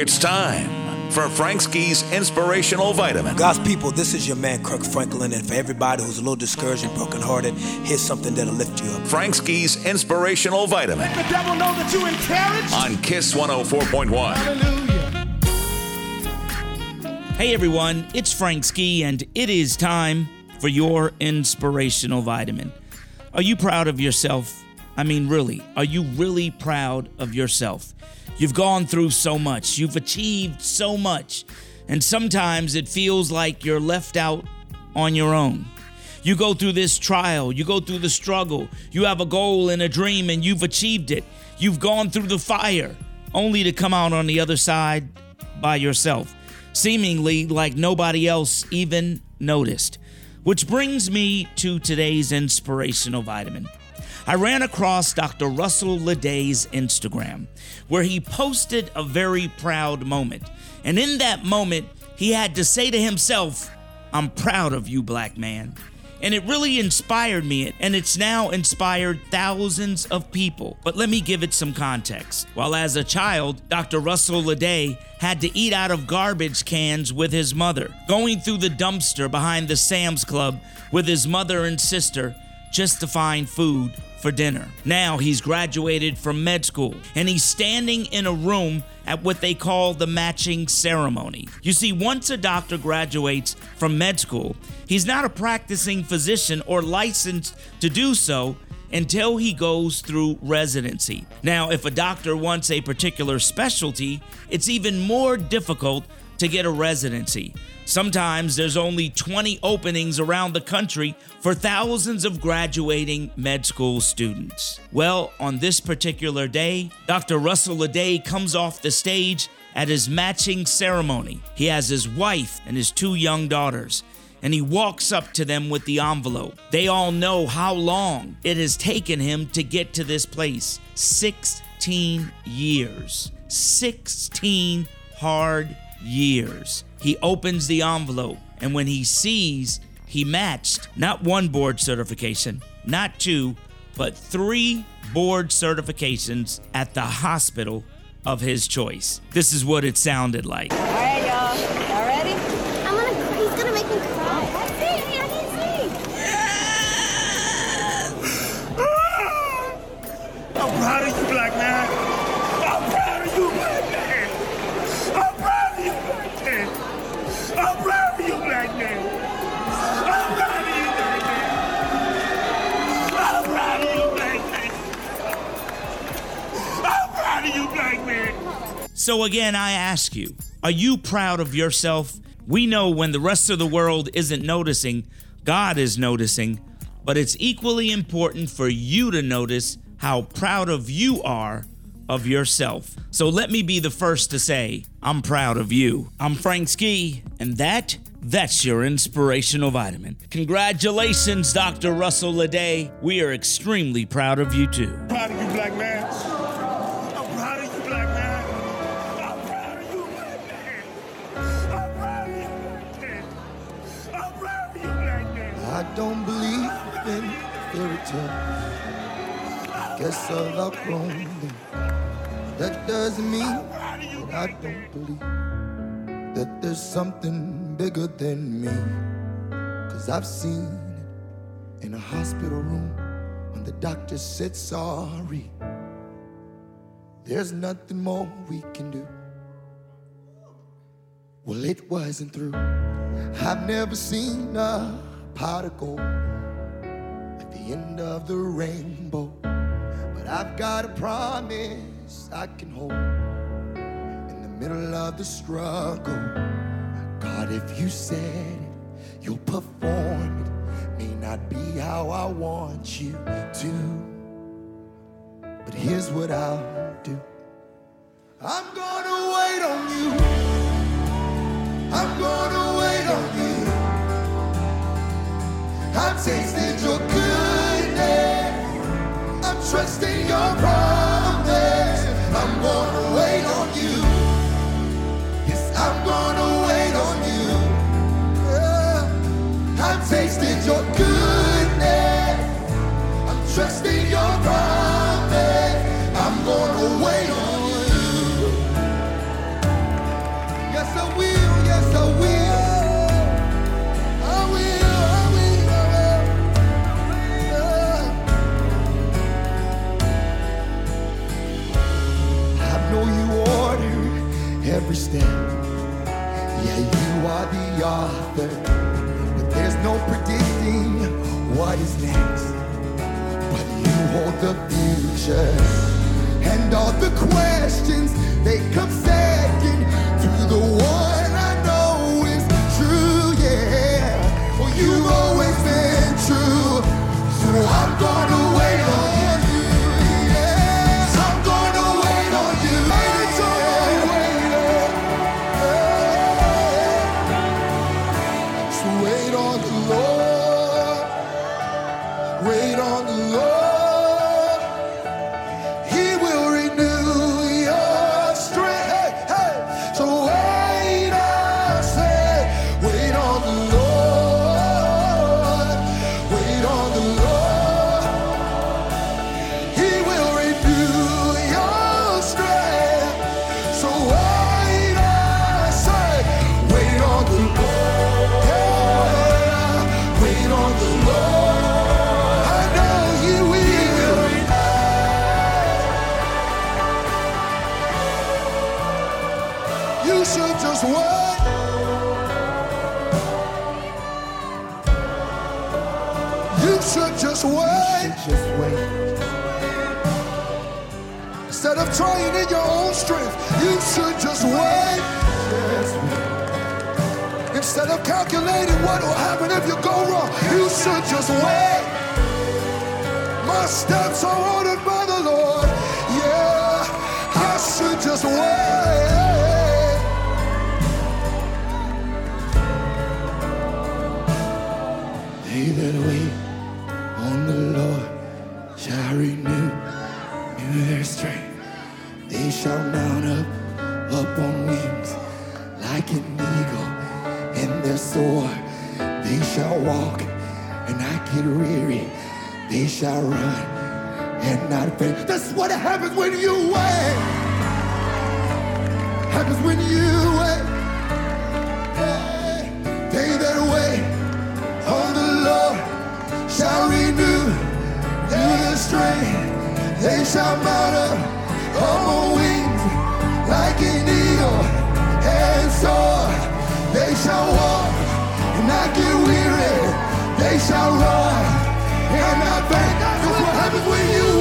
It's time for Frank Ski's Inspirational Vitamin. God's people, this is your man Kirk Franklin, and for everybody who's a little discouraged and brokenhearted, here's something that'll lift you up. Frank Ski's Inspirational Vitamin. Let the devil know that you encouraged. On Kiss 104.1. Hallelujah. Hey everyone, it's Frank Ski, and it is time for your inspirational vitamin. Are you proud of yourself? I mean, really, are you really proud of yourself? You've gone through so much, you've achieved so much, and sometimes it feels like you're left out on your own. You go through this trial, you go through the struggle, you have a goal and a dream, and you've achieved it. You've gone through the fire, only to come out on the other side by yourself, seemingly like nobody else even noticed. Which brings me to today's inspirational vitamin. I ran across Dr. Russell Ledet's Instagram, where he posted a very proud moment. And in that moment, he had to say to himself, I'm proud of you, black man. And it really inspired me, and it's now inspired thousands of people. But let me give it some context. While as a child, Dr. Russell Ledet had to eat out of garbage cans with his mother, going through the dumpster behind the Sam's Club with his mother and sister just to find food for dinner. Now he's graduated from med school and he's standing in a room at what they call the matching ceremony. You see, once a doctor graduates from med school, he's not a practicing physician or licensed to do so until he goes through residency. Now, if a doctor wants a particular specialty, it's even more difficult to get a residency. Sometimes there's only 20 openings around the country for thousands of graduating med school students. Well, on this particular day, Dr. Russell Ledet comes off the stage at his matching ceremony. He has his wife and his two young daughters and he walks up to them with the envelope. They all know how long it has taken him to get to this place 16 years. 16 hard years. He opens the envelope, and when he sees he matched not one board certification, not two, but three board certifications at the hospital of his choice. This is what it sounded like. So, again, I ask you, are you proud of yourself? We know when the rest of the world isn't noticing, God is noticing, but it's equally important for you to notice how proud of you are of yourself. So let me be the first to say, I'm proud of you. I'm Frank Ski, and that that's your inspirational vitamin. Congratulations, Dr. Russell Ledet. We are extremely proud of you too. Proud of you, black man. Don't believe in fairy tales. Guess I've outgrown them. That doesn't mean that I don't believe that there's something bigger than me. Cause I've seen it in a hospital room when the doctor said sorry. There's nothing more we can do. Well, it wasn't through. I've never seen a pot of gold at the end of the rainbow. But I've got a promise I can hold in the middle of the struggle. God, if you said it, you'll perform it. May not be how I want you to. But here's what I'll do I'm gonna wait on you. I'm gonna I've tasted your goodness. I'm trusting your promise. The author, but there's no predicting what is next. But you hold the future, and all the questions they come second to the one on the Lord. Should just wait. You should just wait. Just wait. Instead of trying in your own strength, you should just wait. Instead of calculating what will happen if you go wrong, you should just wait. My steps are ordered by like an eagle in their soar. They shall walk and not get weary. They shall run and not faint. That's what happens when you wait. Happens when you wait. Hey, they that wait on the Lord shall renew their strength. They shall mount shall run And I think that's what happens when you.